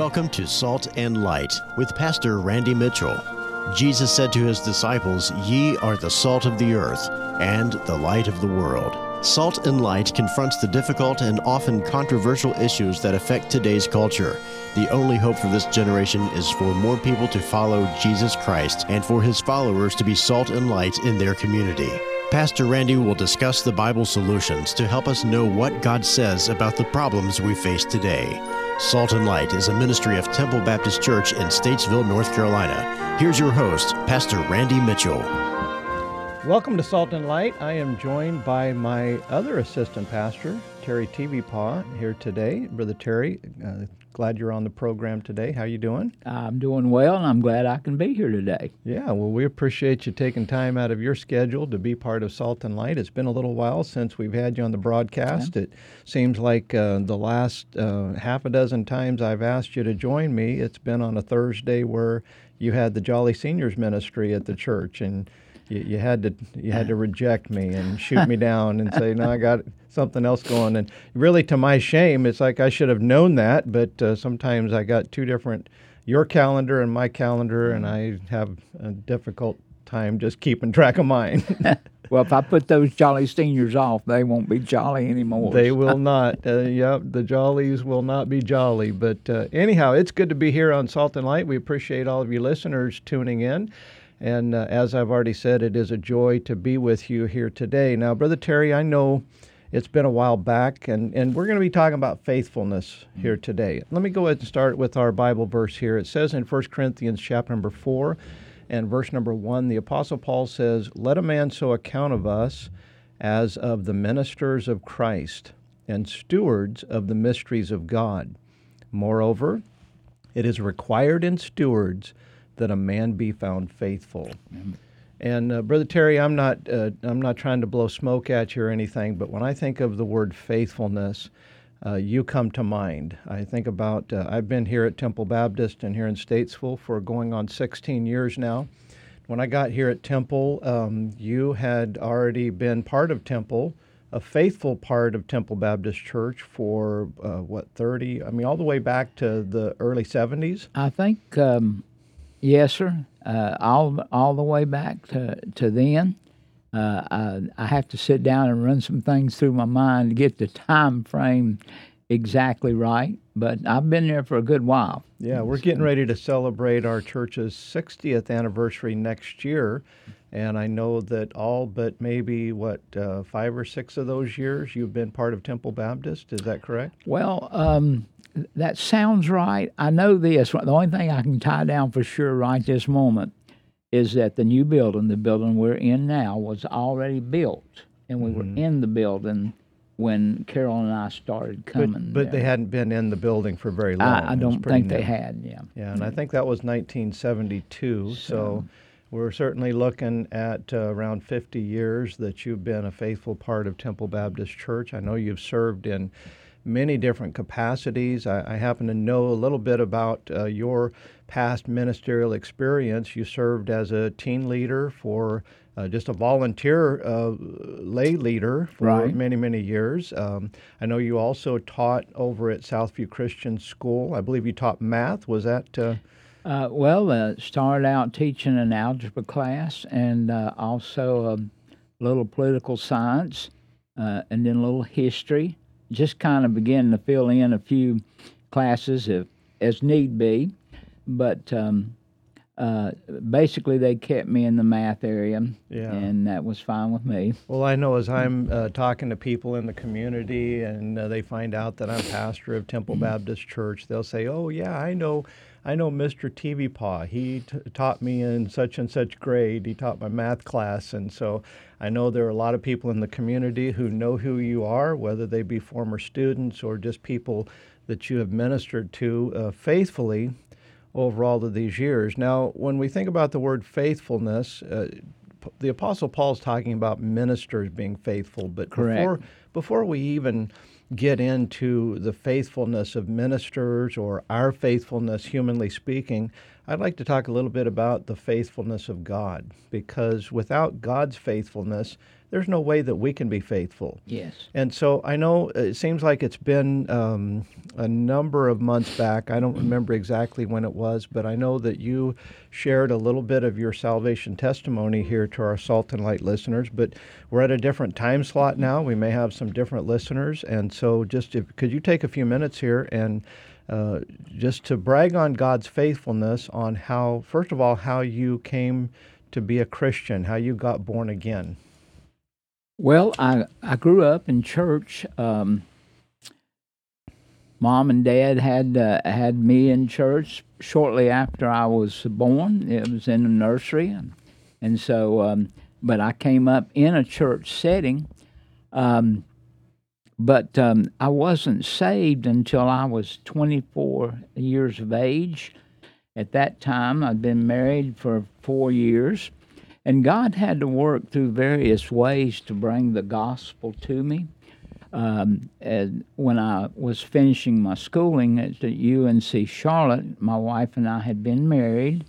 Welcome to Salt and Light with Pastor Randy Mitchell. Jesus said to his disciples, Ye are the salt of the earth and the light of the world. Salt and Light confronts the difficult and often controversial issues that affect today's culture. The only hope for this generation is for more people to follow Jesus Christ and for his followers to be salt and light in their community. Pastor Randy will discuss the Bible solutions to help us know what God says about the problems we face today. Salt and Light is a ministry of Temple Baptist Church in Statesville, North Carolina. Here's your host, Pastor Randy Mitchell. Welcome to Salt and Light. I am joined by my other assistant pastor, Terry Tevepaugh, here today. Brother Terry, uh, glad you're on the program today. How you doing? I'm doing well, and I'm glad I can be here today. Yeah, well, we appreciate you taking time out of your schedule to be part of Salt and Light. It's been a little while since we've had you on the broadcast. Yeah. It seems like uh, the last uh, half a dozen times I've asked you to join me, it's been on a Thursday where you had the Jolly Seniors Ministry at the church, and you, you, had to you had to reject me and shoot me down and say no I got something else going and really to my shame it's like I should have known that but uh, sometimes I got two different your calendar and my calendar and I have a difficult time just keeping track of mine. well, if I put those jolly seniors off, they won't be jolly anymore. They will not. Uh, yep, the jollies will not be jolly. But uh, anyhow, it's good to be here on Salt and Light. We appreciate all of you listeners tuning in. And uh, as I've already said, it is a joy to be with you here today. Now, Brother Terry, I know it's been a while back, and, and we're going to be talking about faithfulness here today. Let me go ahead and start with our Bible verse here. It says in 1 Corinthians chapter number 4 and verse number 1, the Apostle Paul says, Let a man so account of us as of the ministers of Christ and stewards of the mysteries of God. Moreover, it is required in stewards that a man be found faithful. Amen. And uh, brother Terry, I'm not uh, I'm not trying to blow smoke at you or anything, but when I think of the word faithfulness, uh, you come to mind. I think about uh, I've been here at Temple Baptist and here in Statesville for going on 16 years now. When I got here at Temple, um, you had already been part of Temple, a faithful part of Temple Baptist Church for uh, what 30? I mean, all the way back to the early 70s. I think um, Yes, sir. Uh, all all the way back to to then. Uh, I, I have to sit down and run some things through my mind to get the time frame exactly right. But I've been there for a good while. Yeah, we're getting ready to celebrate our church's 60th anniversary next year. And I know that all but maybe, what, uh, five or six of those years you've been part of Temple Baptist. Is that correct? Well, um, that sounds right. I know this. The only thing I can tie down for sure right this moment is that the new building, the building we're in now, was already built. And we mm-hmm. were in the building when Carol and I started coming. But, but they hadn't been in the building for very long. I, I don't think new. they had, yeah. Yeah, and I think that was 1972. So, so we're certainly looking at uh, around 50 years that you've been a faithful part of Temple Baptist Church. I know you've served in many different capacities. I, I happen to know a little bit about uh, your past ministerial experience. You served as a teen leader for uh, just a volunteer uh, lay leader for right. many, many years. Um, I know you also taught over at Southview Christian School. I believe you taught math. Was that? Uh, uh well, uh, started out teaching an algebra class and uh, also a little political science and then a little history. Just kind of began to fill in a few classes if, as need be. But um, uh, basically they kept me in the math area, yeah. and that was fine with me. Well, I know as I'm uh, talking to people in the community and uh, they find out that I'm pastor of Temple mm-hmm. Baptist Church, they'll say, "Oh yeah, I know." I know Mr. Tevepaugh. He t- taught me in such and such grade. He taught my math class. And so I know there are a lot of people in the community who know who you are, whether they be former students or just people that you have ministered to uh, faithfully over all of these years. Now, when we think about the word faithfulness, uh, the Apostle Paul is talking about ministers being faithful, but Correct. before before we even get into the faithfulness of ministers or our faithfulness, humanly speaking, I'd like to talk a little bit about the faithfulness of God because without God's faithfulness, there's no way that we can be faithful. Yes. And so I know it seems like it's been um, a number of months back. I don't remember exactly when it was, but I know that you shared a little bit of your salvation testimony here to our Salt and Light listeners. But we're at a different time slot now. We may have some different listeners. And so just if, could you take a few minutes here and uh, just to brag on God's faithfulness on how, first of all, how you came to be a Christian, how you got born again. Well, I, I grew up in church. Um, Mom and Dad had uh, had me in church shortly after I was born. It was in the nursery, and, and so, um, but I came up in a church setting. Um, but um, I wasn't saved until I was 24 years of age. At that time, I'd been married for four years and God had to work through various ways to bring the gospel to me. Um, when I was finishing my schooling at UNC Charlotte, my wife and I had been married,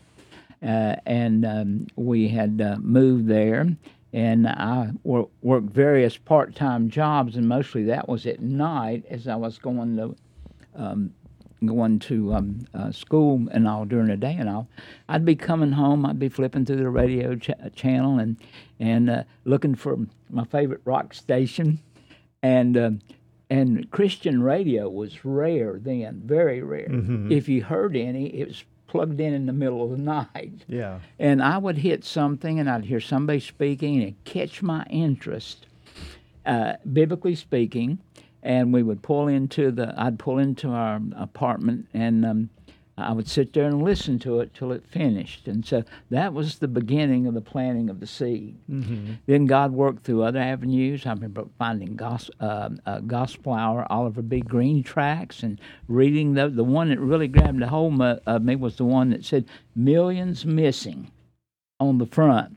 uh, and um, we had uh, moved there. And I wor- worked various part time jobs, and mostly that was at night as I was going to um, going to um, uh, school and all during the day and all, I'd be coming home. I'd be flipping through the radio ch- channel and and uh, looking for my favorite rock station, and uh, and Christian radio was rare then, very rare. Mm-hmm. If you heard any, it was plugged in in the middle of the night. Yeah. And I would hit something, and I'd hear somebody speaking, and catch my interest. Uh, biblically speaking, and we would pull into the I'd pull into our apartment and um, I would sit there and listen to it till it finished. And so that was the beginning of the planting of the seed. Mm-hmm. Then God worked through other avenues. I remember finding gos- uh, uh, Gospel Hour, Oliver B. Greene tracks, and reading the the one that really grabbed a hold of me was the one that said millions missing on the front,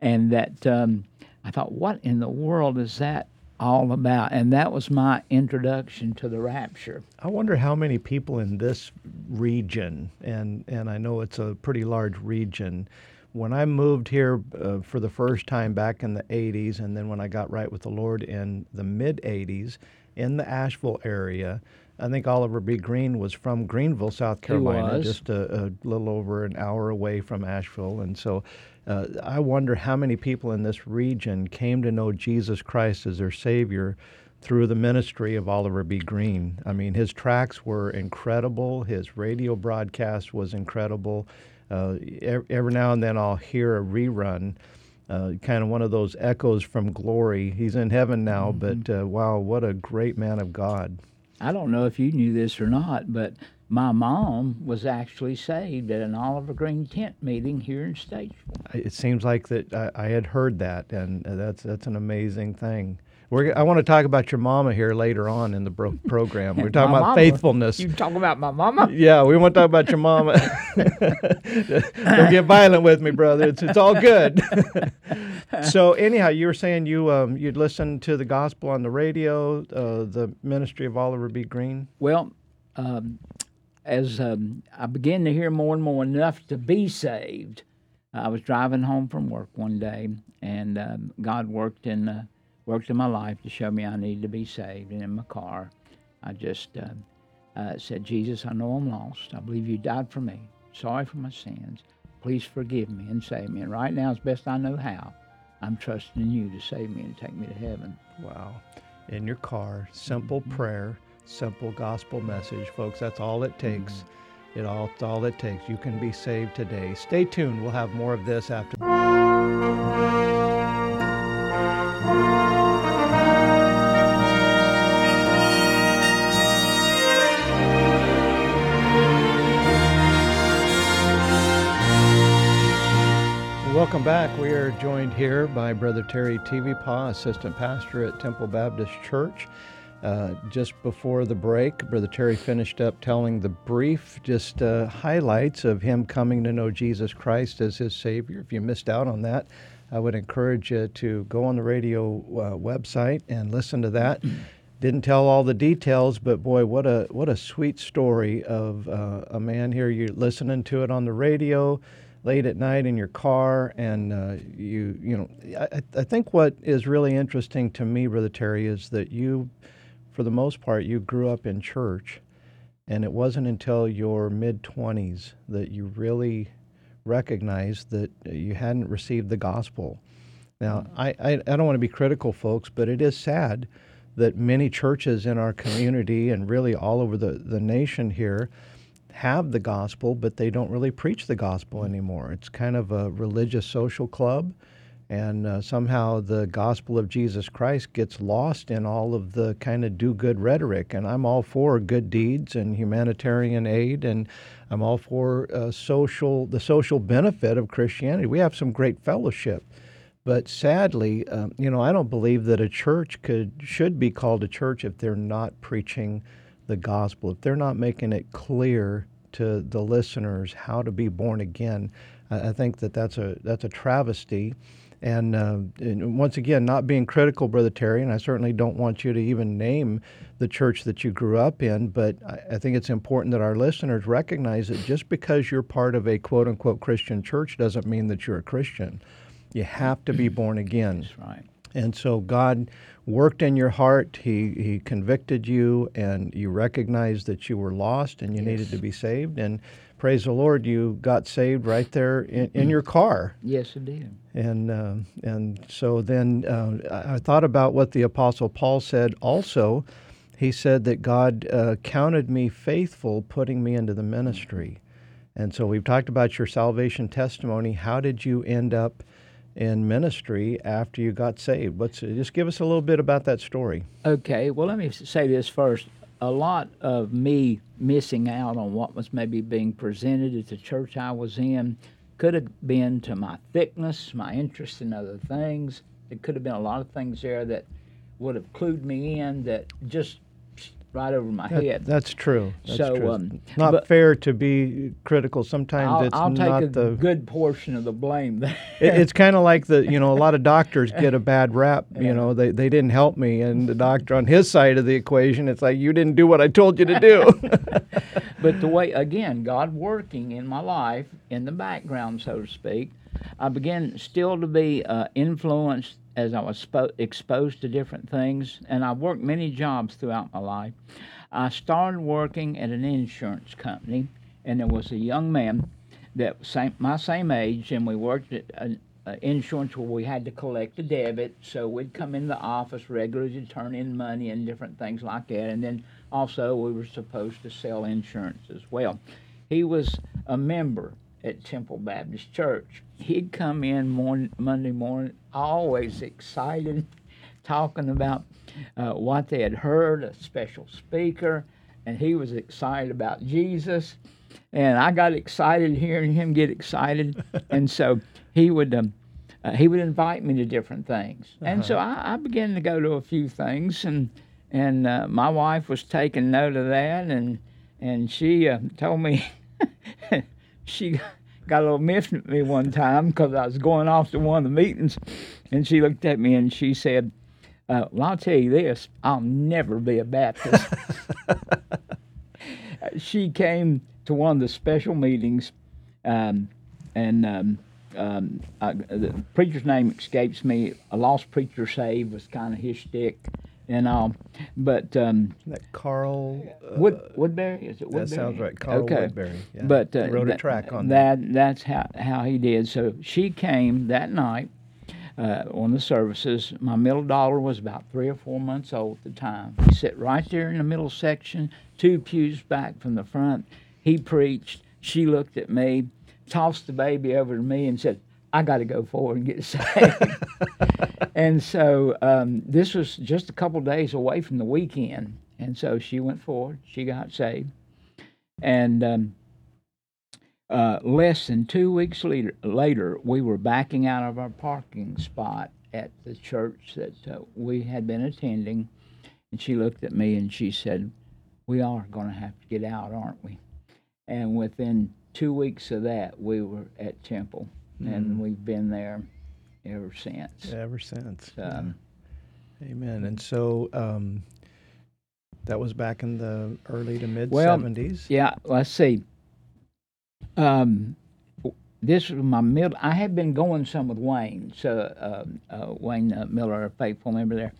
and that um, I thought, what in the world is that all about. And that was my introduction to the rapture. I wonder how many people in this region, and, and I know it's a pretty large region, when I moved here uh, for the first time back in the 80s, and then when I got right with the Lord in the mid 80s in the Asheville area, I think Oliver B. Greene was from Greenville, South Carolina, just a, a, little over an hour away from Asheville. And so uh, I wonder how many people in this region came to know Jesus Christ as their Savior through the ministry of Oliver B. Greene. I mean, his tracks were incredible, his radio broadcast was incredible. Uh, every now and then I'll hear a rerun. Uh, kind of one of those echoes from glory. He's in heaven now, mm-hmm. but uh, wow, what a great man of God. I don't know if you knew this or not, but my mom was actually saved at an Oliver Greene tent meeting here in Statesville. It seems like that I, I had heard that, and that's that's an amazing thing. We're, I want to talk about your mama here later on in the bro- program. We're talking about mama. faithfulness. You talking about my mama? Yeah, we want to talk about your mama. Don't get violent with me, brother. It's it's all good. so anyhow, you were saying you um, you'd listen to the gospel on the radio, uh, the ministry of Oliver B. Greene. Well, um, as um, I began to hear more and more enough to be saved, I was driving home from work one day, and um, God worked in. Uh, worked in my life to show me I needed to be saved. And in my car, I just uh, uh, said, Jesus, I know I'm lost. I believe you died for me. Sorry for my sins. Please forgive me and save me. And right now, as best I know how, I'm trusting you to save me and take me to heaven. Wow. In your car, simple mm-hmm. prayer, simple gospel message. Folks, that's all it takes. Mm-hmm. It all, it's all it takes. You can be saved today. Stay tuned. We'll have more of this after. Welcome back. We are joined here by Brother Terry Tevepaugh, Assistant Pastor at Temple Baptist Church. Uh, just before the break, Brother Terry finished up telling the brief, just uh, highlights of him coming to know Jesus Christ as his Savior. If you missed out on that, I would encourage you to go on the radio uh, website and listen to that. didn't tell all the details, but boy, what a what a sweet story of uh, a man here. You're listening to it on the radio late at night in your car, and uh, you you know I, I think what is really interesting to me, Brother Terry, is that you, for the most part, you grew up in church, and it wasn't until your mid twenties that you really recognized that you hadn't received the gospel. Now, mm-hmm. I, I, I don't want to be critical, folks, but it is sad that many churches in our community and really all over the, the nation here have the gospel, but they don't really preach the gospel mm-hmm. anymore. It's kind of a religious social club, and uh, somehow the gospel of Jesus Christ gets lost in all of the kind of do good rhetoric. And I'm all for good deeds and humanitarian aid, and I'm all for uh, social the social benefit of Christianity. We have some great fellowship. But sadly, um, you know, I don't believe that a church could should be called a church if they're not preaching the gospel, if they're not making it clear to the listeners how to be born again. I, I think that that's a that's a travesty. And, uh, and, once again, not being critical, Brother Terry, and I certainly don't want you to even name the church that you grew up in, but I, I think it's important that our listeners recognize that just because you're part of a quote unquote Christian church doesn't mean that you're a Christian. You have to be born again. That's right. And so God worked in your heart. He He convicted you, and you recognized that you were lost and you Yes. needed to be saved. And praise the Lord, you got saved right there in, in your car. Yes, it did. And uh, and so then uh, I I thought about what the Apostle Paul said. Also, he said that God uh, counted me faithful, putting me into the ministry. And so we've talked about your salvation testimony. How did you end up in ministry after you got saved? What's just give us a little bit about that story. Okay, well, let me say this first. A lot of me missing out on what was maybe being presented at the church I was in could have been to my thickness, my interest in other things. It could have been a lot of things there that would have clued me in that just right over my That- head. that's true. That's So, true. um, not fair to be critical. Sometimes I'll, it's I'll take a the. good portion of the blame there. It, it's kind of like the you know a lot of doctors get a bad rap. You know they they didn't help me, and the doctor on his side of the equation, it's like you didn't do what I told you to do. But the way, again, God working in my life in the background, so to speak, I began still to be uh, influenced as I was spo- exposed to different things. And I worked many jobs throughout my life. I started working at an insurance company, and there was a young man that same, my same age, and we worked at an uh, insurance where we had to collect a debit. So we'd come in the office regularly to turn in money and different things like that. And then also we were supposed to sell insurance as well. He was a member at Temple Baptist Church. He'd come in morning, Monday morning, always excited, talking about uh, what they had heard, a special speaker, and he was excited about Jesus. And I got excited hearing him get excited, and so he would um, uh, he would invite me to different things, and so I, I began to go to a few things, and and uh, my wife was taking note of that, and and she uh, told me she got a little miffed at me one time because I was going off to one of the meetings, and she looked at me and she said, uh, "Well, I'll tell you this: I'll never be a Baptist." she came to one of the special meetings, um, and um, um, uh, the preacher's name escapes me. A lost preacher saved was kind of his shtick, and all. But um, that Carl. Uh, Wood, Woodbury is it Woodbury? that sounds right. Carl okay. Woodbury. Yeah. But He uh, wrote a track on that. that. That's how how he did. So she came that night uh, on the services. My middle daughter was about three or four months old at the time. He sat right there in the middle section, two pews back from the front. He preached. She looked at me, tossed the baby over to me, and said, "I got to go forward and get saved." and so um, this was just a couple days away from the weekend, and so she went forward. She got saved, and um, uh, less than two weeks later, later, we were backing out of our parking spot at the church that uh, we had been attending, and she looked at me and she said, "We are going to have to get out, aren't we?" And within two weeks of that, we were at Temple, and we've been there ever since. Ever since. Um, Amen. And so um, That was back in the early to mid Well, 70s. Yeah, let's see. Um, this was my middle. I had been going some with Wayne, so uh, uh, Wayne uh, Miller, a faithful member there,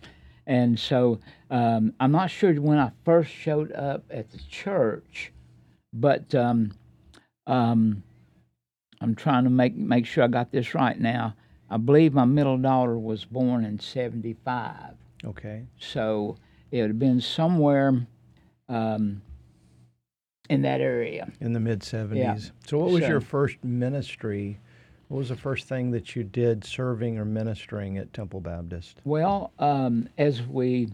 and so um, I'm not sure when I first showed up at the church, but um, um, I'm trying to make make sure I got this right now. I believe my middle daughter was born in '75. Okay. So it would have been somewhere um, in that area. In the mid 70s. Yeah. So, what was So- your first ministry? What was the first thing that you did serving or ministering at Temple Baptist? Well, um, as we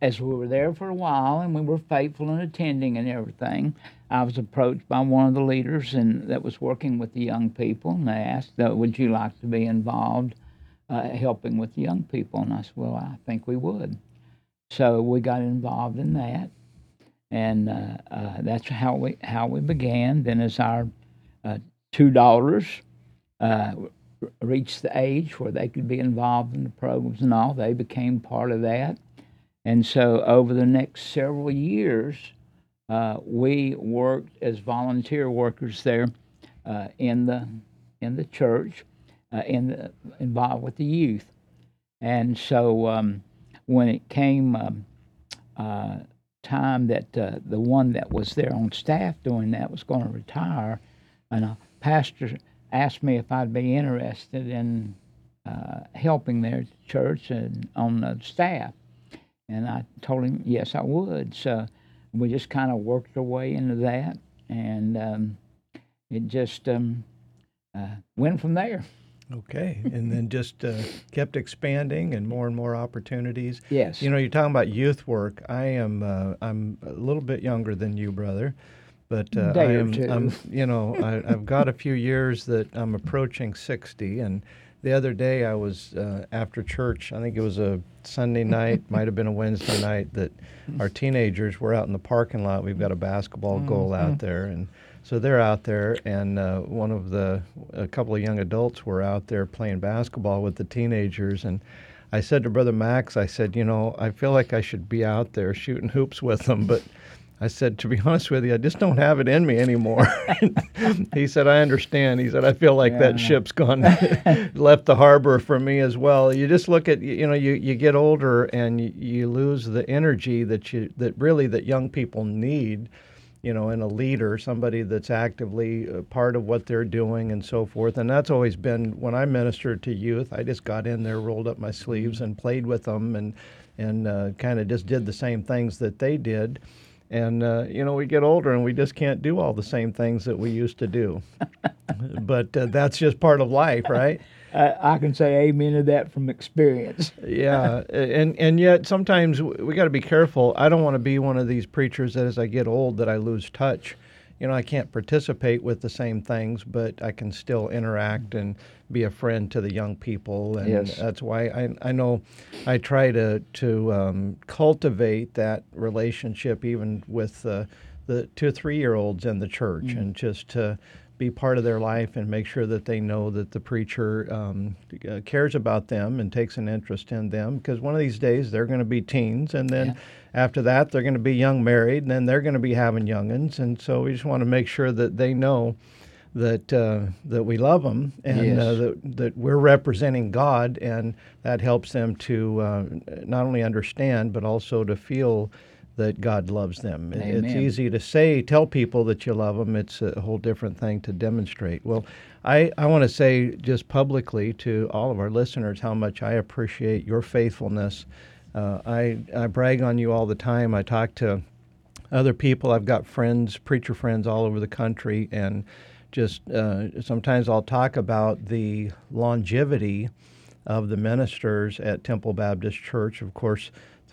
as we were there for a while and we were faithful in attending and everything, I was approached by one of the leaders and that was working with the young people, and they asked, "Would you like to be involved, uh, helping with the young people?" And I said, "Well, I think we would." So we got involved in that, and uh, uh, that's how we how we began. Then, as our uh, two daughters uh, reached the age where they could be involved in the programs and all, they became part of that. And so, over the next several years, uh, we worked as volunteer workers there uh, in the in the church, uh, in the, involved with the youth. And so, um, when it came um, uh, time that uh, the one that was there on staff doing that was going to retire, and a pastor asked me if I'd be interested in uh, helping their church and on the staff. And I told him, yes, I would. So we just kind of worked our way into that, and um, it just um, uh, went from there. Okay. and then just uh, kept expanding and more and more opportunities. Yes. You know, you're talking about youth work. I am, uh, I'm a little bit younger than you, brother. But uh, I am. I'm, you know, I, I've got a few years that I'm approaching 60, and the other day I was uh, after church. I think it was a Sunday night, might have been a Wednesday night. That our teenagers were out in the parking lot. We've got a basketball goal out there, and so they're out there. And uh, one of the, a couple of young adults were out there playing basketball with the teenagers, and I said to Brother Max, I said, you know, I feel like I should be out there shooting hoops with them, but I said, to be honest with you, I just don't have it in me anymore. he said, I understand. He said, I feel like that ship's gone, left the harbor for me as well. You just look at, you know, you, you get older and you, you lose the energy that you, that really that young people need, you know, in a leader, somebody that's actively part of what they're doing and so forth. And that's always been when I ministered to youth, I just got in there, rolled up my sleeves and played with them and, and uh, kind of just did the same things that they did. And uh, you know, we get older and we just can't do all the same things that we used to do. but uh, that's just part of life, right? Uh, I can say amen to that from experience. yeah, and and yet sometimes we got to be careful. I don't want to be one of these preachers that as I get old that I lose touch. You know, I can't participate with the same things, but I can still interact and be a friend to the young people, and Yes. that's why I I know I try to to um, cultivate that relationship even with uh, the two three year olds in the church, and just to be part of their life and make sure that they know that the preacher um, uh, cares about them and takes an interest in them because one of these days they're going to be teens and then Yeah. after that they're going to be young married and then they're going to be having youngins and so we just want to make sure that they know that uh, that we love them and uh, that, that we're representing God and that helps them to uh, not only understand but also to feel that God loves them. It- It's easy to say, tell people that you love them. It's a whole different thing to demonstrate. Well, I, I want to say just publicly to all of our listeners how much I appreciate your faithfulness. Uh, I, I brag on you all the time. I talk to other people. I've got friends, preacher friends all over the country, and just uh, sometimes I'll talk about the longevity of the ministers at Temple Baptist Church. Of course,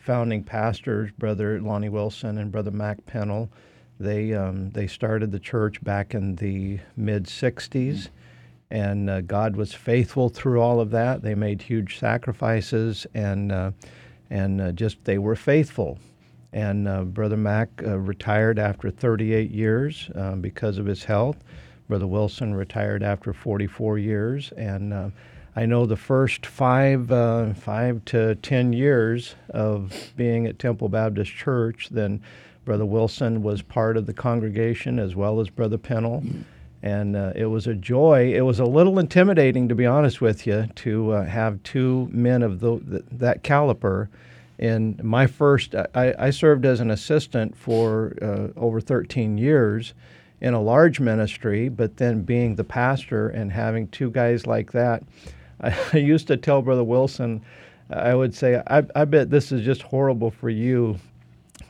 founding pastors, Brother Lonnie Wilson and Brother Mac Pennell, they um, they started the church back in the mid '60s, and uh, God was faithful through all of that. They made huge sacrifices, and uh, and uh, just they were faithful. And uh, Brother Mac uh, retired after 38 years uh, because of his health. Brother Wilson retired after 44 years, and uh, I know the first five, uh, five to ten years of being at Temple Baptist Church, then Brother Wilson was part of the congregation as well as Brother Pennell. And uh, it was a joy. It was a little intimidating, to be honest with you, to uh, have two men of the, that caliber. In my first, I, I served as an assistant for uh, over 13 years in a large ministry, but then being the pastor and having two guys like that I used to tell Brother Wilson, I would say, I, I bet this is just horrible for you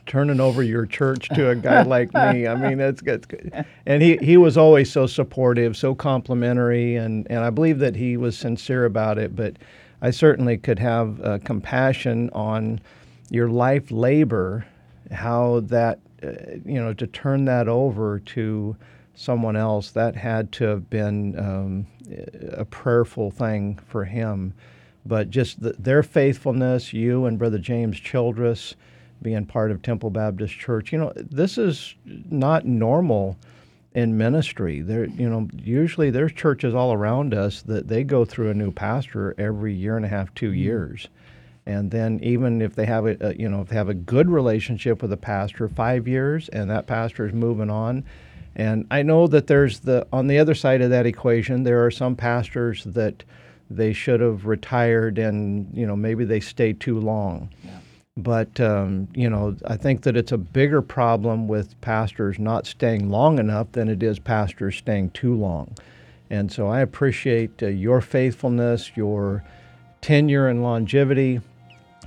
turning over your church to a guy like me. I mean, that's good. And he, he was always so supportive, so complimentary, and, and I believe that he was sincere about it. But I certainly could have uh, compassion on your life labor, how that, uh, you know, to turn that over to someone else, that had to have been um, a prayerful thing for him. But just the, their faithfulness, you and Brother James Childress being part of Temple Baptist Church, you know, this is not normal in ministry. There, you know, usually there's churches all around us that they go through a new pastor every year and a half, two mm-hmm. years. And then even if they have a, a, you know, if they have a good relationship with a pastor, five years, and that pastor is moving on, and I know that there's the on the other side of that equation, there are some pastors that they should have retired and you know maybe they stay too long. Yeah. But um, you know, I think that it's a bigger problem with pastors not staying long enough than it is pastors staying too long. And so I appreciate uh, your faithfulness, your tenure and longevity.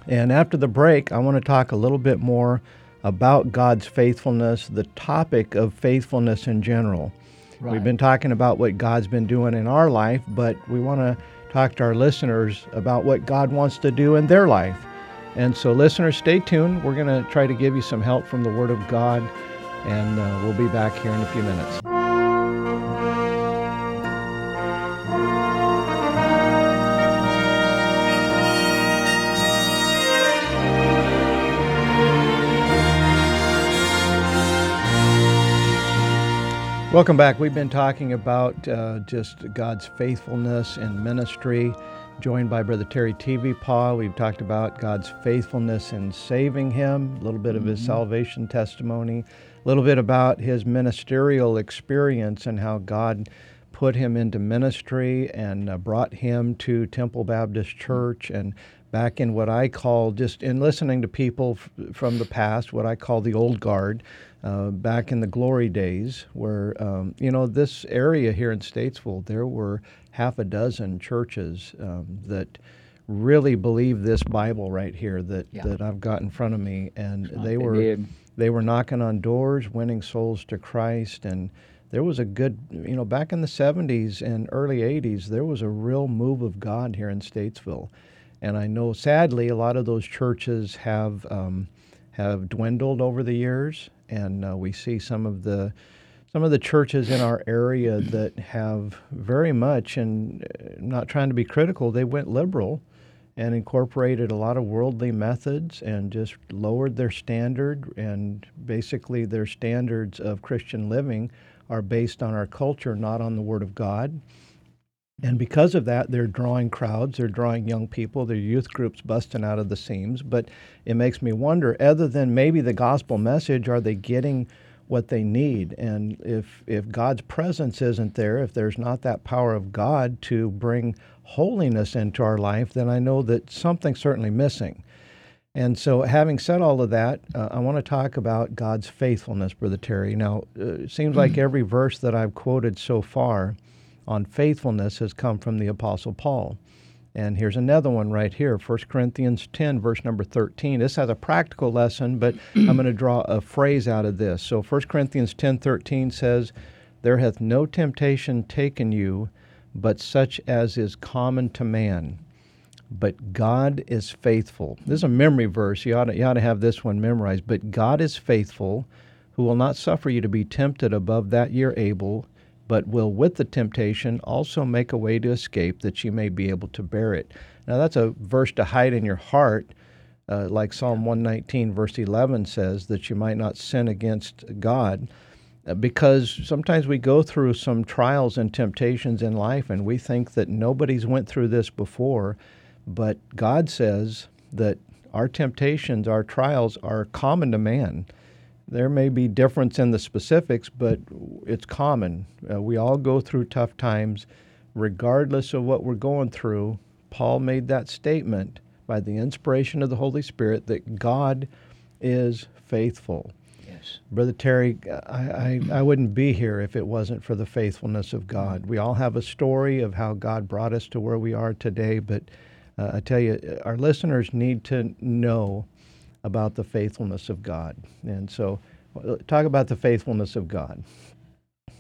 And after the break, I want to talk a little bit more about God's faithfulness, the topic of faithfulness in general. Right. We've been talking about what God's been doing in our life, but we want to talk to our listeners about what God wants to do in their life. And so, listeners, stay tuned. We're going to try to give you some help from the Word of God, and uh, we'll be back here in a few minutes. Welcome back. We've been talking about uh, just God's faithfulness in ministry, joined by Brother Terry Tevepaugh. We've talked about God's faithfulness in saving him, a little bit of his mm-hmm. salvation testimony, a little bit about his ministerial experience and how God put him into ministry and uh, brought him to Temple Baptist Church and back in what I call just in listening to people f- from the past, what I call the old guard uh, back in the glory days, where, um, you know, this area here in Statesville, there were half a dozen churches um, that really believed this Bible right here that, yeah. that I've got in front of me. And they were, they were knocking on doors, winning souls to Christ. And there was a good, you know, back in the 70s and early 80s, there was a real move of God here in Statesville. And I know, sadly, a lot of those churches have um, have dwindled over the years, and uh, we see some of the some of the churches in our area that have very much, and uh, not trying to be critical, they went liberal and incorporated a lot of worldly methods and just lowered their standard. And basically, their standards of Christian living are based on our culture, not on the Word of God. And because of that, they're drawing crowds, they're drawing young people, their youth groups busting out of the seams. But it makes me wonder, other than maybe the gospel message, are they getting what they need? And if, if God's presence isn't there, if there's not that power of God to bring holiness into our life, then I know that something's certainly missing. And so, having said all of that, uh, I want to talk about God's faithfulness, Brother Terry. Now, uh, it seems like every verse that I've quoted so far on faithfulness has come from the Apostle Paul. And here's another one right here 1 Corinthians 10, verse number 13. This has a practical lesson, but I'm going to draw a phrase out of this. So 1 Corinthians 10, 13 says, There hath no temptation taken you, but such as is common to man. But God is faithful. This is a memory verse. You ought, to, you ought to have this one memorized. But God is faithful, who will not suffer you to be tempted above that you're able, but will with the temptation also make a way to escape that you may be able to bear it. Now, that's a verse to hide in your heart, uh, like Psalm 119, verse 11 says, that you might not sin against God. uh, because sometimes we go through some trials and temptations in life and we think that nobody's went through this before but god says that our temptations our trials are common to man there may be difference in the specifics but it's common uh, we all go through tough times regardless of what we're going through paul made that statement by the inspiration of the holy spirit that god is faithful Yes. Brother Terry, I, I, I wouldn't be here if it wasn't for the faithfulness of God. We all have a story of how God brought us to where we are today, but uh, I tell you, our listeners need to know about the faithfulness of God. And so, talk about the faithfulness of God.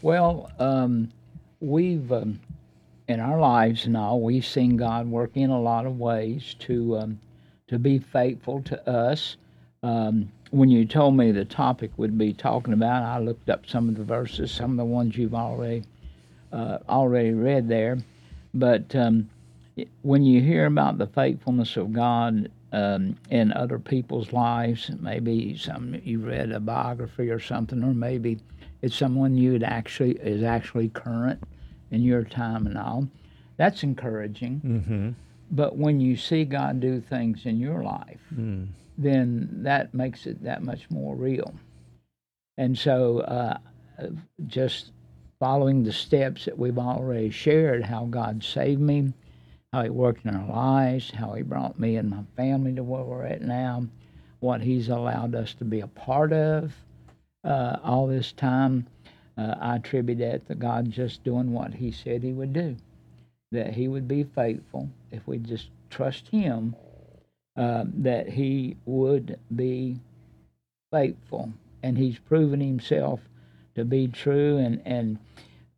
Well, um, we've um, in our lives now we've seen God work in a lot of ways to um, to be faithful to us. Um, when you told me the topic would be talking about, I looked up some of the verses, some of the ones you've already uh, already read there. But um, when you hear about the faithfulness of God um, in other people's lives, maybe some you read a biography or something, or maybe it's someone you would actually is actually current in your time and all. That's encouraging. Mm-hmm. But when you see God do things in your life, Mm. then that makes it that much more real. And so, uh, just following the steps that we've already shared, how God saved me, how He worked in our lives, how He brought me and my family to where we're at now, what He's allowed us to be a part of uh, all this time, uh, I attribute that to God just doing what He said He would do, that He would be faithful if we just trust Him uh, that he would be faithful, and he's proven himself to be true. And and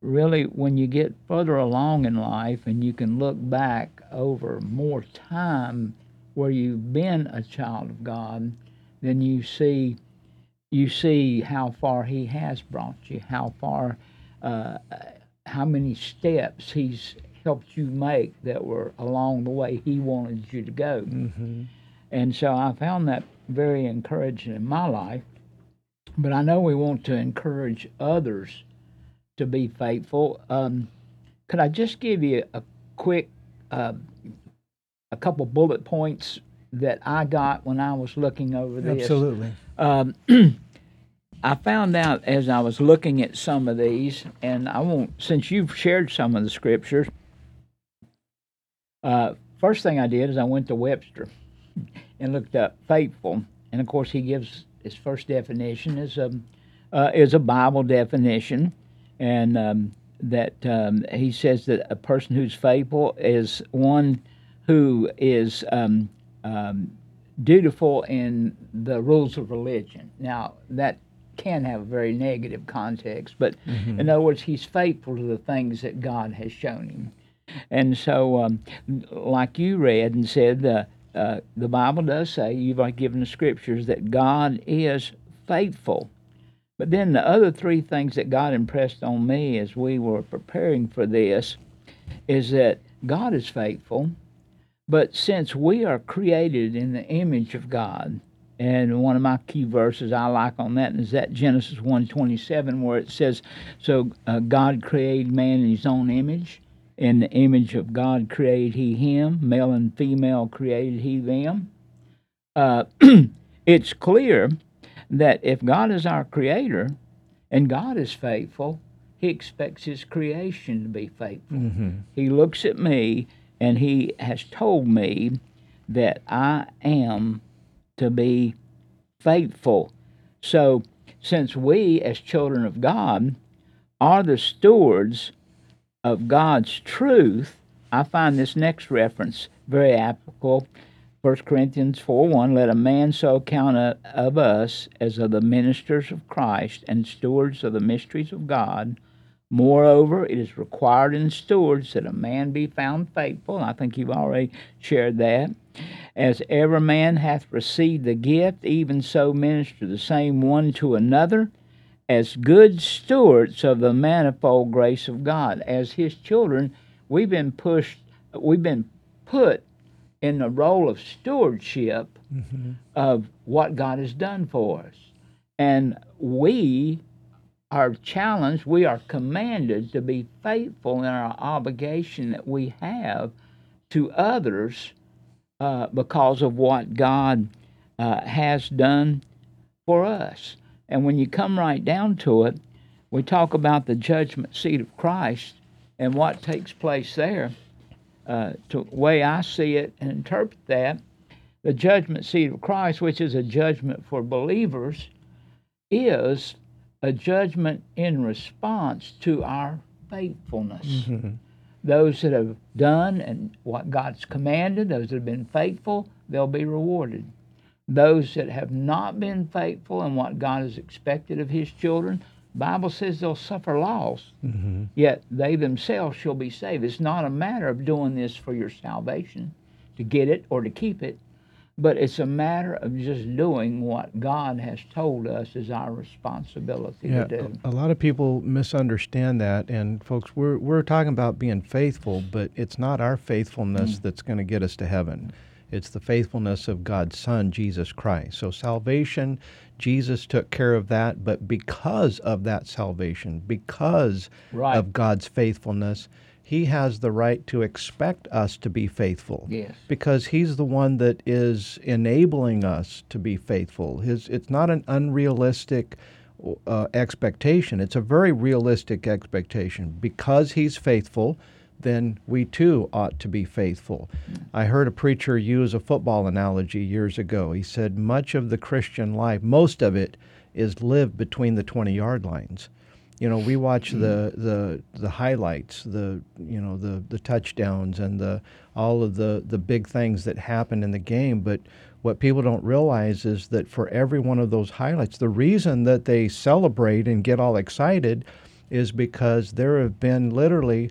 really, when you get further along in life, and you can look back over more time where you've been a child of God, then you see you see how far he has brought you, how far, uh, how many steps he's helped you make that were along the way he wanted you to go. Mm-hmm. And so I found that very encouraging in my life. But I know we want to encourage others to be faithful. Um, could I just give you a quick, uh, a couple bullet points that I got when I was looking over this? Absolutely. Um, I found out as I was looking at some of these, and I won't, since you've shared some of the scriptures, uh, first thing I did is I went to Webster and looked up faithful, and of course he gives his first definition is a uh, is a Bible definition, and um, that um, he says that a person who's faithful is one who is um, um, dutiful in the rules of religion. Now that can have a very negative context, but Mm-hmm. in other words, he's faithful to the things that God has shown him. And so, um, like you read and said, uh, uh, the Bible does say, you've uh, given the scriptures, that God is faithful. But then the other three things that God impressed on me as we were preparing for this is that God is faithful, but since we are created in the image of God, and one of my key verses I like on that is that Genesis 1:27 where it says, "So uh, God created man in His own image, in the image of God created He him, male and female created He them." Uh, it's clear that if God is our Creator, and God is faithful, He expects His creation to be faithful. Mm-hmm. He looks at me and He has told me that I am to be faithful. So, since we, as children of God, are the stewards of God's truth, I find this next reference very applicable. 1 Corinthians 4 1 Let a man so count of- of us as of the ministers of Christ and stewards of the mysteries of God. Moreover, it is required in stewards that a man be found faithful. I think you've already shared that. As every man hath received the gift, even so minister the same one to another, as good stewards of the manifold grace of God. As his children, we've been pushed, we've been put in the role of stewardship of what God has done for us. And we are challenged, we are commanded to be faithful in our obligation that we have to others uh, because of what God uh, has done for us. And when you come right down to it, we talk about the judgment seat of Christ and what takes place there. Uh, to way I see it and interpret that, the judgment seat of Christ, which is a judgment for believers, is a judgment in response to our faithfulness. Mm-hmm. Those that have done and what God's commanded, those that have been faithful, they'll be rewarded. Those that have not been faithful in what God has expected of His children, Bible says they'll suffer loss. Mm-hmm. Yet they themselves shall be saved. It's not a matter of doing this for your salvation, to get it or to keep it but it's a matter of just doing what God has told us is our responsibility yeah, to do. A, a lot of people misunderstand that, and folks, we're we're talking about being faithful, but it's not our faithfulness mm. that's going to get us to heaven. It's the faithfulness of God's Son, Jesus Christ. So salvation, Jesus took care of that, but because of that salvation, because right. of God's faithfulness, he has the right to expect us to be faithful. Yes. Because he's the one that is enabling us to be faithful. His, it's not an unrealistic uh, expectation, it's a very realistic expectation. Because he's faithful, then we too ought to be faithful. I heard a preacher use a football analogy years ago. He said, Much of the Christian life, most of it, is lived between the 20 yard lines you know we watch the mm. the the highlights the you know the the touchdowns and the all of the the big things that happen in the game but what people don't realize is that for every one of those highlights the reason that they celebrate and get all excited is because there have been literally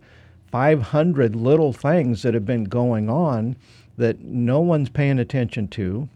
500 little things that have been going on that no one's paying attention to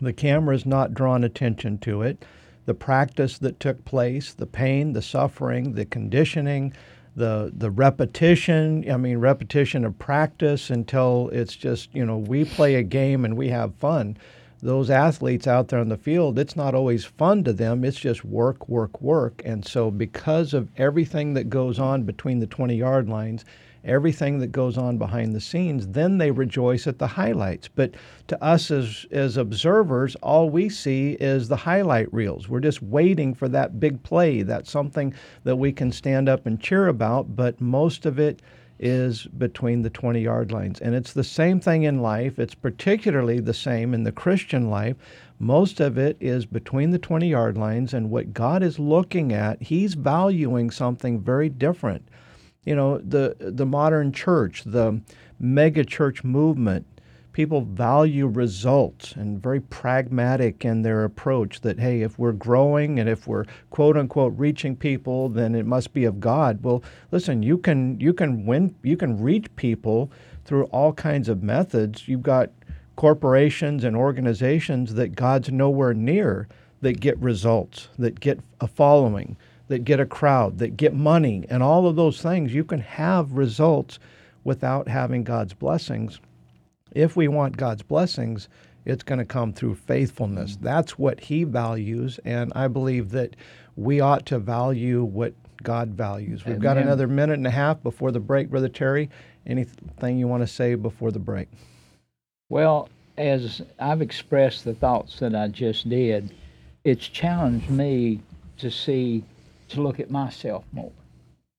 the camera's not drawing attention to it the practice that took place, the pain, the suffering, the conditioning, the the repetition. I mean, repetition of practice until it's just you know we play a game and we have fun. Those athletes out there on the field, it's not always fun to them. It's just work, work, work. And so, because of everything that goes on between the 20 yard lines, everything that goes on behind the scenes, then they rejoice at the highlights. But to us as, as observers, all we see is the highlight reels. We're just waiting for that big play. That's something that we can stand up and cheer about, but most of it is between the 20 yard lines. And it's the same thing in life. It's particularly the same in the Christian life. Most of it is between the 20 yard lines, and what God is looking at, He's valuing something very different you know the the modern church, the mega church movement. People value results and very pragmatic in their approach. That hey, if we're growing and if we're quote unquote reaching people, then it must be of God. Well, listen, you can you can win, you can reach people through all kinds of methods. You've got corporations and organizations that God's nowhere near that get results, that get a following, that get a crowd, that get money, and all of those things. You can have results without having God's blessings. If we want God's blessings, it's going to come through faithfulness. Mm-hmm. That's what He values, and I believe that we ought to value what God values. We've Amen. got another minute and a half before the break, Brother Terry. Anything you want to say before the break? Well, as I've expressed the thoughts that I just did, it's challenged me to see to look at myself more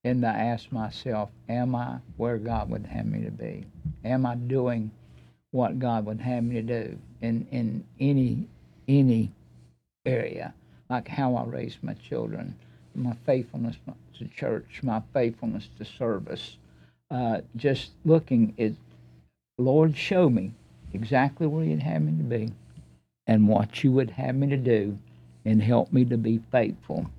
and to ask myself, am I where God would have me to be? Am I doing what God would have me to do in, in any any area, like how I raise my children, my faithfulness to church, my faithfulness to service. Uh, just looking at, Lord, show me exactly where you'd have me to be and what you would have me to do and help me to be faithful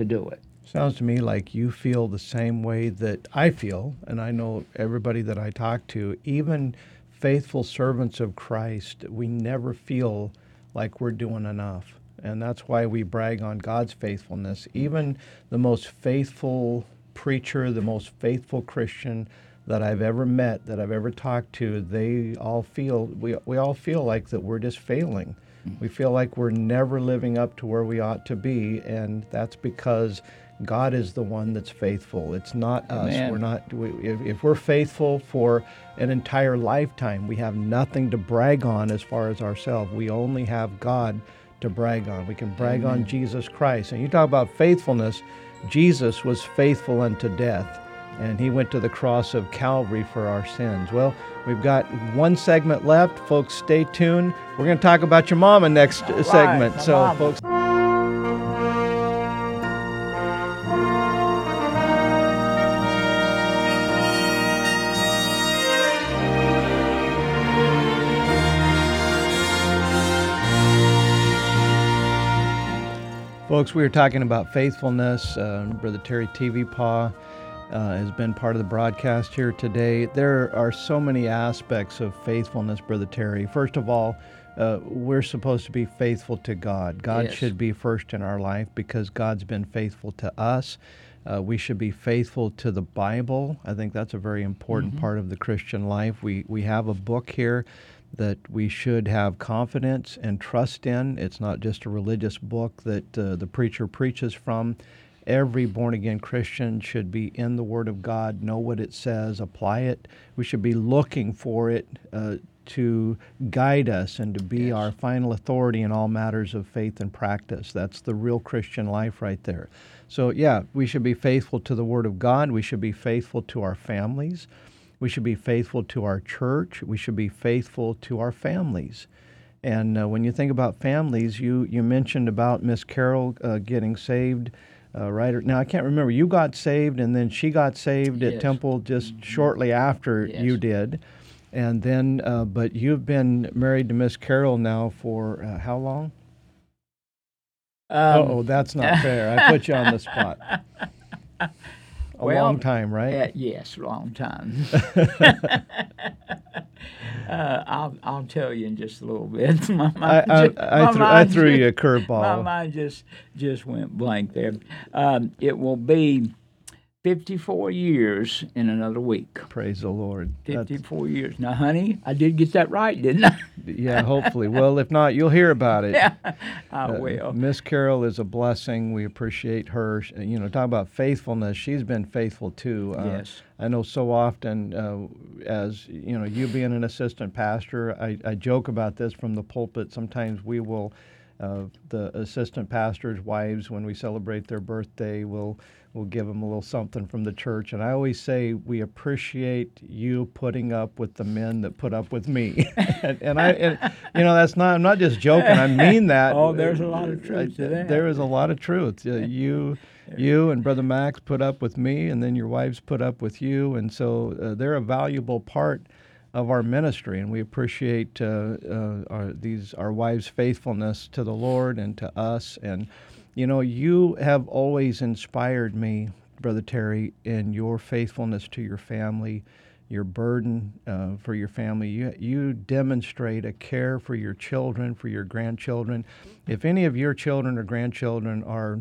to do it. Sounds to me like you feel the same way that I feel, and I know everybody that I talk to, even faithful servants of Christ, we never feel like we're doing enough. And that's why we brag on God's faithfulness. Even the most faithful preacher, the most faithful Christian that I've ever met, that I've ever talked to, they all feel, we, we all feel like that we're just failing. We feel like we're never living up to where we ought to be, and that's because God is the one that's faithful. It's not us. Amen. We're not. We, if, if we're faithful for an entire lifetime, we have nothing to brag on as far as ourselves. We only have God to brag on. We can brag on Jesus Christ. And you talk about faithfulness. Jesus was faithful unto death, and he went to the cross of Calvary for our sins. Well, we've got one segment left. Folks, stay tuned. We're going to talk about your mama next right, segment. So, mama. folks. Folks, we were talking about faithfulness. Uh, Brother Terry Tevepaugh uh, has been part of the broadcast here today. There are so many aspects of faithfulness, Brother Terry. First of all, uh, we're supposed to be faithful to God. God Yes. should be first in our life because God's been faithful to us. Uh, we should be faithful to the Bible. I think that's a very important part of the Christian life. We we have a book here that we should have confidence and trust in. It's not just a religious book that uh, the preacher preaches from. Every born again Christian should be in the Word of God, know what it says, apply it. We should be looking for it uh, to guide us and to be Yes. our final authority in all matters of faith and practice. That's the real Christian life right there. So, yeah, we should be faithful to the Word of God. We should be faithful to our families. We should be faithful to our church. We should be faithful to our families. And uh, when you think about families, you, you mentioned about Miss Carol uh, getting saved. Uh, right now, I can't remember. You got saved, and then she got saved at Temple just shortly after Yes. you did. And then, uh, but you've been married to Miss Carol now for uh, how long? Um, oh, that's not fair. I put you on the spot. A Well, long time, right? Uh, yes, long time. uh, I'll I'll tell you in just a little bit. my mind I, ju- I, my threw, I mind threw ju- you a curveball. My mind just just went blank there. Um, it will be 54 years in another week. Praise the Lord. That's- 54 years. Now, honey, I did get that right, didn't I? yeah, hopefully. Well, if not, you'll hear about it. yeah, I Uh, will. Miss Carol is a blessing. We appreciate her. You know, talk about faithfulness. She's been faithful too. Uh, Yes. I know so often, uh, as you know, you being an assistant pastor, I, I joke about this from the pulpit. Sometimes we will, uh, the assistant pastors' wives, when we celebrate their birthday, will will give them a little something from the church. And I always say we appreciate you putting up with the men that put up with me. and, and I, and, you know, that's not. I'm not just joking. I mean that. Oh, there's a lot of truth to that. There is a lot of truth. Uh, you, you and Brother Max put up with me, and then your wives put up with you, and so uh, they're a valuable part of our ministry, and we appreciate uh, uh, our, these our wives' faithfulness to the Lord and to us. And you know, you have always inspired me, Brother Terry, in your faithfulness to your family. Your burden uh, for your family. You, you demonstrate a care for your children, for your grandchildren. If any of your children or grandchildren are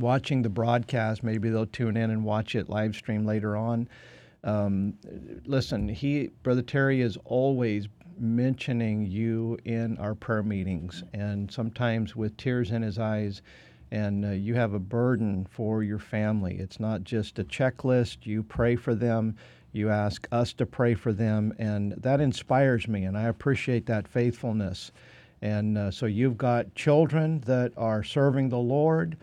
watching the broadcast, maybe they'll tune in and watch it live stream later on. Um, listen, he, Brother Terry, is always mentioning you in our prayer meetings, and sometimes with tears in his eyes. And uh, you have a burden for your family. It's not just a checklist. You pray for them. You ask us to pray for them, and that inspires me, and I appreciate that faithfulness. And uh, so you've got children that are serving the Lord,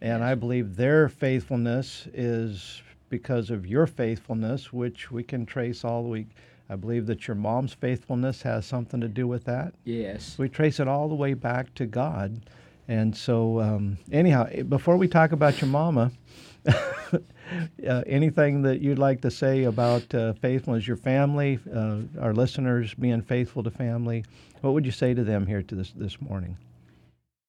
and I believe their faithfulness is because of your faithfulness, which we can trace all the way. I believe that your mom's faithfulness has something to do with that. Yes. We trace it all the way back to God. And so, um, anyhow, eh, before we talk about your mama, uh, anything that you'd like to say about uh, faithfulness, your family, uh, our listeners being faithful to family, what would you say to them here to this this morning?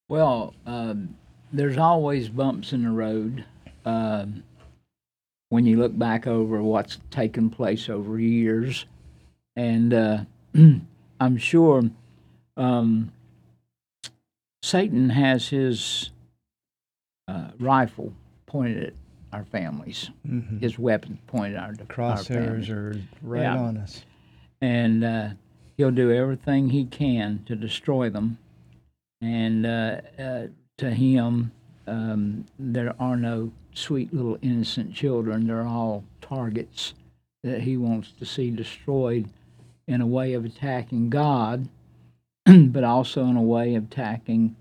Well, um, there's always bumps in the road um, when you look back over what's taken place over years, and uh, I'm sure um, Satan has his uh, rifle pointed at our families, Mm-hmm. his weapon pointed at our, our Crosshairs families. are right Yeah. on us. and uh, he'll do everything he can to destroy them. And uh, uh, to him, um, there are no sweet little innocent children. They're all targets that he wants to see destroyed in a way of attacking God, but also in a way of attacking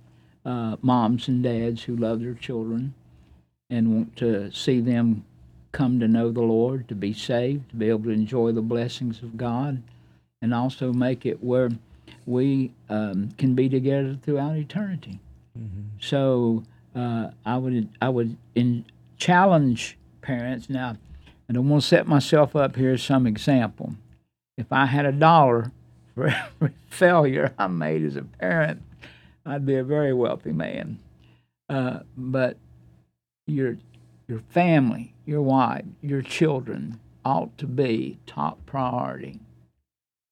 uh, moms and dads who love their children and want to see them come to know the Lord, to be saved, to be able to enjoy the blessings of God, and also make it where we um, can be together throughout eternity. Mm-hmm. So uh, I would I would in, challenge parents now. I don't want to set myself up here as some example. If I had a dollar for every failure I made as a parent, I'd be a very wealthy man. Uh, but your your family, your wife, your children ought to be top priority.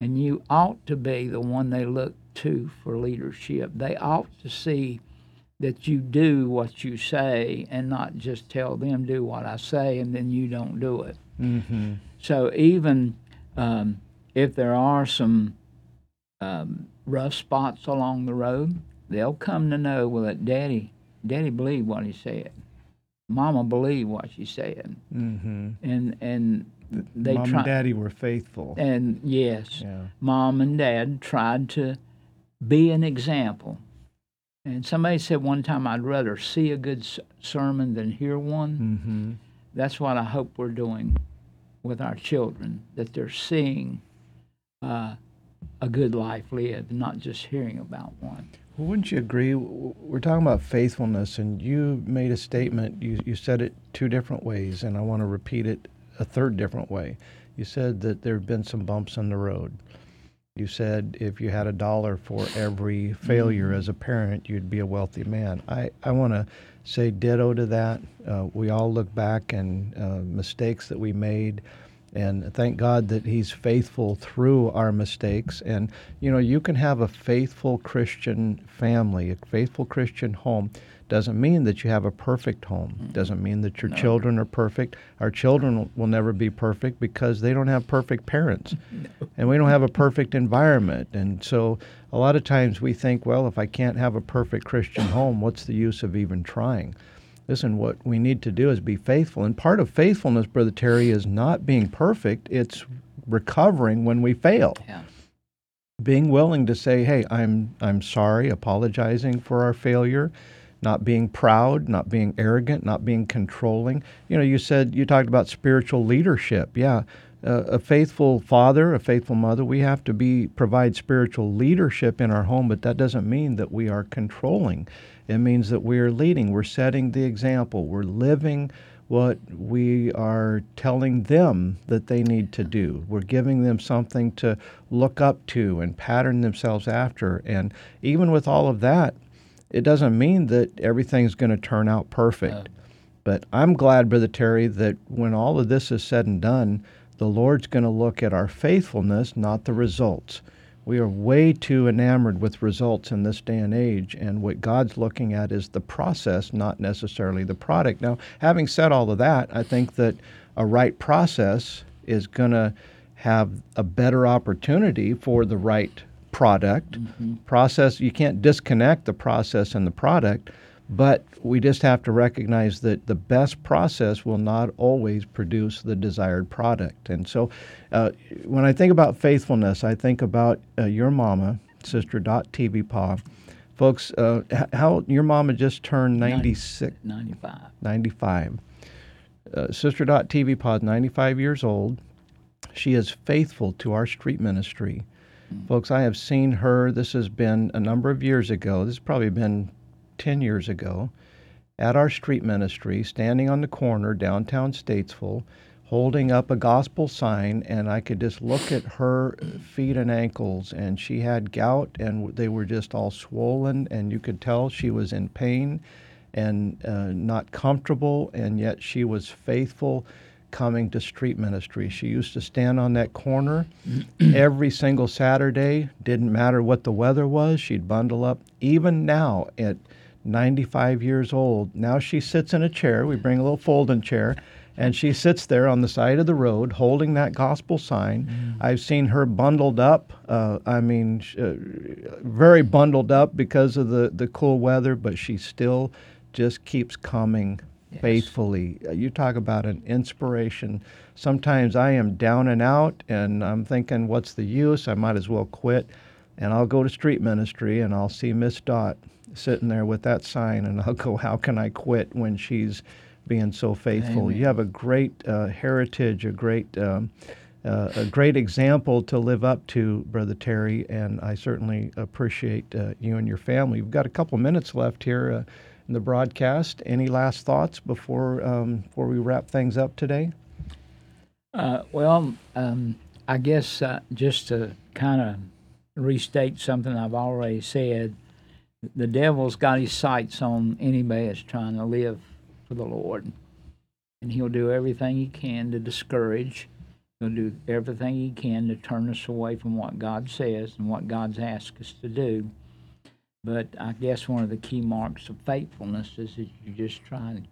And you ought to be the one they look to for leadership. They ought to see that you do what you say and not just tell them do what I say and then you don't do it. Mm-hmm. So even um, if there are some um, rough spots along the road, they'll come to know well that Daddy, Daddy believed what he said. Mama believed what she said, mm-hmm. and and they mom try- and daddy were faithful. And yes, yeah. mom and dad tried to be an example. And somebody said one time, I'd rather see a good sermon than hear one. Mm-hmm. That's what I hope we're doing with our children, that they're seeing uh, a good life lived, not just hearing about one. Well, wouldn't you agree? We're talking about faithfulness, and you made a statement. You, you said it two different ways, and I want to repeat it a third different way. You said that there have been some bumps in the road. You said if you had a dollar for every failure mm-hmm. as a parent, you'd be a wealthy man. I, I want to say ditto to that. Uh, we all look back and uh, mistakes that we made and thank God that He's faithful through our mistakes. And, you know, you can have a faithful Christian family, a faithful Christian home. Doesn't mean that you have a perfect home. Mm-hmm. Doesn't mean that your no. children are perfect. Our children will never be perfect because they don't have perfect parents. no. And we don't have a perfect environment. And so a lot of times we think, well, if I can't have a perfect Christian home, what's the use of even trying? listen, what we need to do is be faithful. And part of faithfulness, Brother Terry, is not being perfect, it's recovering when we fail. Yeah. Being willing to say, hey, I'm, I'm sorry, apologizing for our failure, not being proud, not being arrogant, not being controlling. You know, you said, you talked about spiritual leadership. Yeah. Uh, a faithful father, a faithful mother, we have to be provide spiritual leadership in our home, but that doesn't mean that we are controlling. It means that we are leading, we're setting the example, we're living what we are telling them that they need to do. We're giving them something to look up to and pattern themselves after. And even with all of that, it doesn't mean that everything's going to turn out perfect. But I'm glad, Brother Terry, that when all of this is said and done, the Lord's going to look at our faithfulness, not the results. We are way too enamored with results in this day and age, and what God's looking at is the process, not necessarily the product. Now, having said all of that, I think that a right process is going to have a better opportunity for the right product. Mm-hmm. Process, you can't disconnect the process and the product, but we just have to recognize that the best process will not always produce the desired product. And so uh, when I think about faithfulness, I think about uh, your mama, Sister Dot Tevepaugh. Folks, uh, how your mama just turned 96? 95. 95. Uh, Sister Dot TV is 95 years old. She is faithful to our street ministry. Mm. Folks, I have seen her. This has been a number of years ago. This has probably been 10 years ago at our street ministry, standing on the corner downtown Statesville, holding up a gospel sign, and I could just look at her feet and ankles, and she had gout, and they were just all swollen, and you could tell she was in pain and uh, not comfortable, and yet she was faithful coming to street ministry. She used to stand on that corner every single Saturday, didn't matter what the weather was, she'd bundle up. Even now, at 95 years old. Now she sits in a chair. We bring a little folding chair, and she sits there on the side of the road holding that gospel sign. Mm. I've seen her bundled up. Uh, I mean, uh, very bundled up because of the, the cool weather, but she still just keeps coming faithfully. Uh, You talk about an inspiration. Sometimes I am down and out and I'm thinking, what's the use? I might as well quit. And I'll go to street ministry and I'll see Miss Dot sitting there with that sign and I'll go, how can I quit when she's being so faithful? Amen. You have a great uh, heritage, a great. Um, uh, a great example to live up to, Brother Terry, and I certainly appreciate uh, you and your family. We've got a couple minutes left here uh, the broadcast. Any last thoughts before um, before we wrap things up today? Uh, well, um, I guess uh, just to kind of restate something I've already said, the devil's got his sights on anybody that's trying to live for the Lord. And he'll do everything he can to discourage. He'll do everything he can to turn us away from what God says and what God's asked us to do. But I guess one of the key marks of faithfulness is that you just try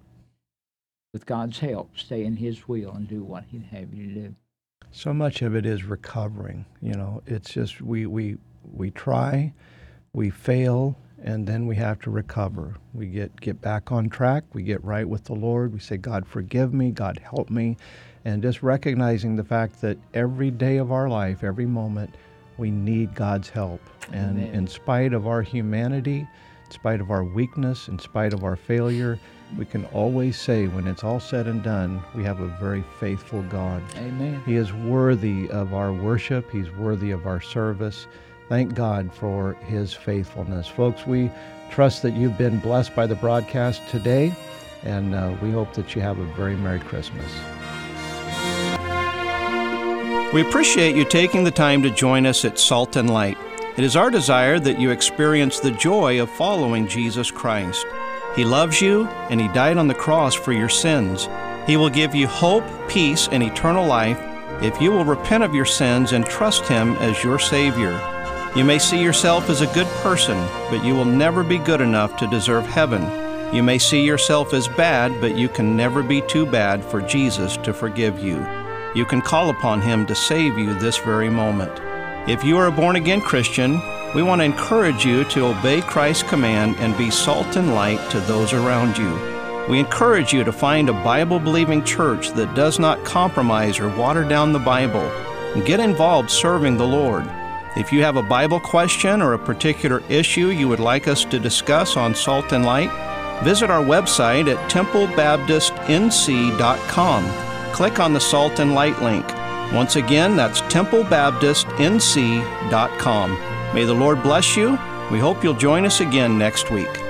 with God's help, stay in His will and do what He'd have you do. So much of it is recovering. You know, it's just we we we try, we fail, and then we have to recover. We get get back on track. We get right with the Lord. We say, God, forgive me. God, help me, and just recognizing the fact that every day of our life, every moment, we need God's help. And Amen. in spite of our humanity, in spite of our weakness, in spite of our failure, we can always say, when it's all said and done, we have a very faithful God. Amen. He is worthy of our worship. He's worthy of our service. Thank God for his faithfulness. Folks, we trust that you've been blessed by the broadcast today, and uh, we hope that you have a very Merry Christmas. We appreciate you taking the time to join us at Salt and Light. It is our desire that you experience the joy of following Jesus Christ. He loves you, and He died on the cross for your sins. He will give you hope, peace, and eternal life if you will repent of your sins and trust Him as your Savior. You may see yourself as a good person, but you will never be good enough to deserve heaven. You may see yourself as bad, but you can never be too bad for Jesus to forgive you. You can call upon Him to save you this very moment. If you are a born again Christian, we want to encourage you to obey Christ's command and be salt and light to those around you. We encourage you to find a Bible believing church that does not compromise or water down the Bible get involved serving the Lord. If you have a Bible question or a particular issue you would like us to discuss on Salt and Light, visit our website at templebaptistnc.com. Click on the Salt and Light link. Once again, that's templebaptistnc.com. May the Lord bless you. We hope you'll join us again next week.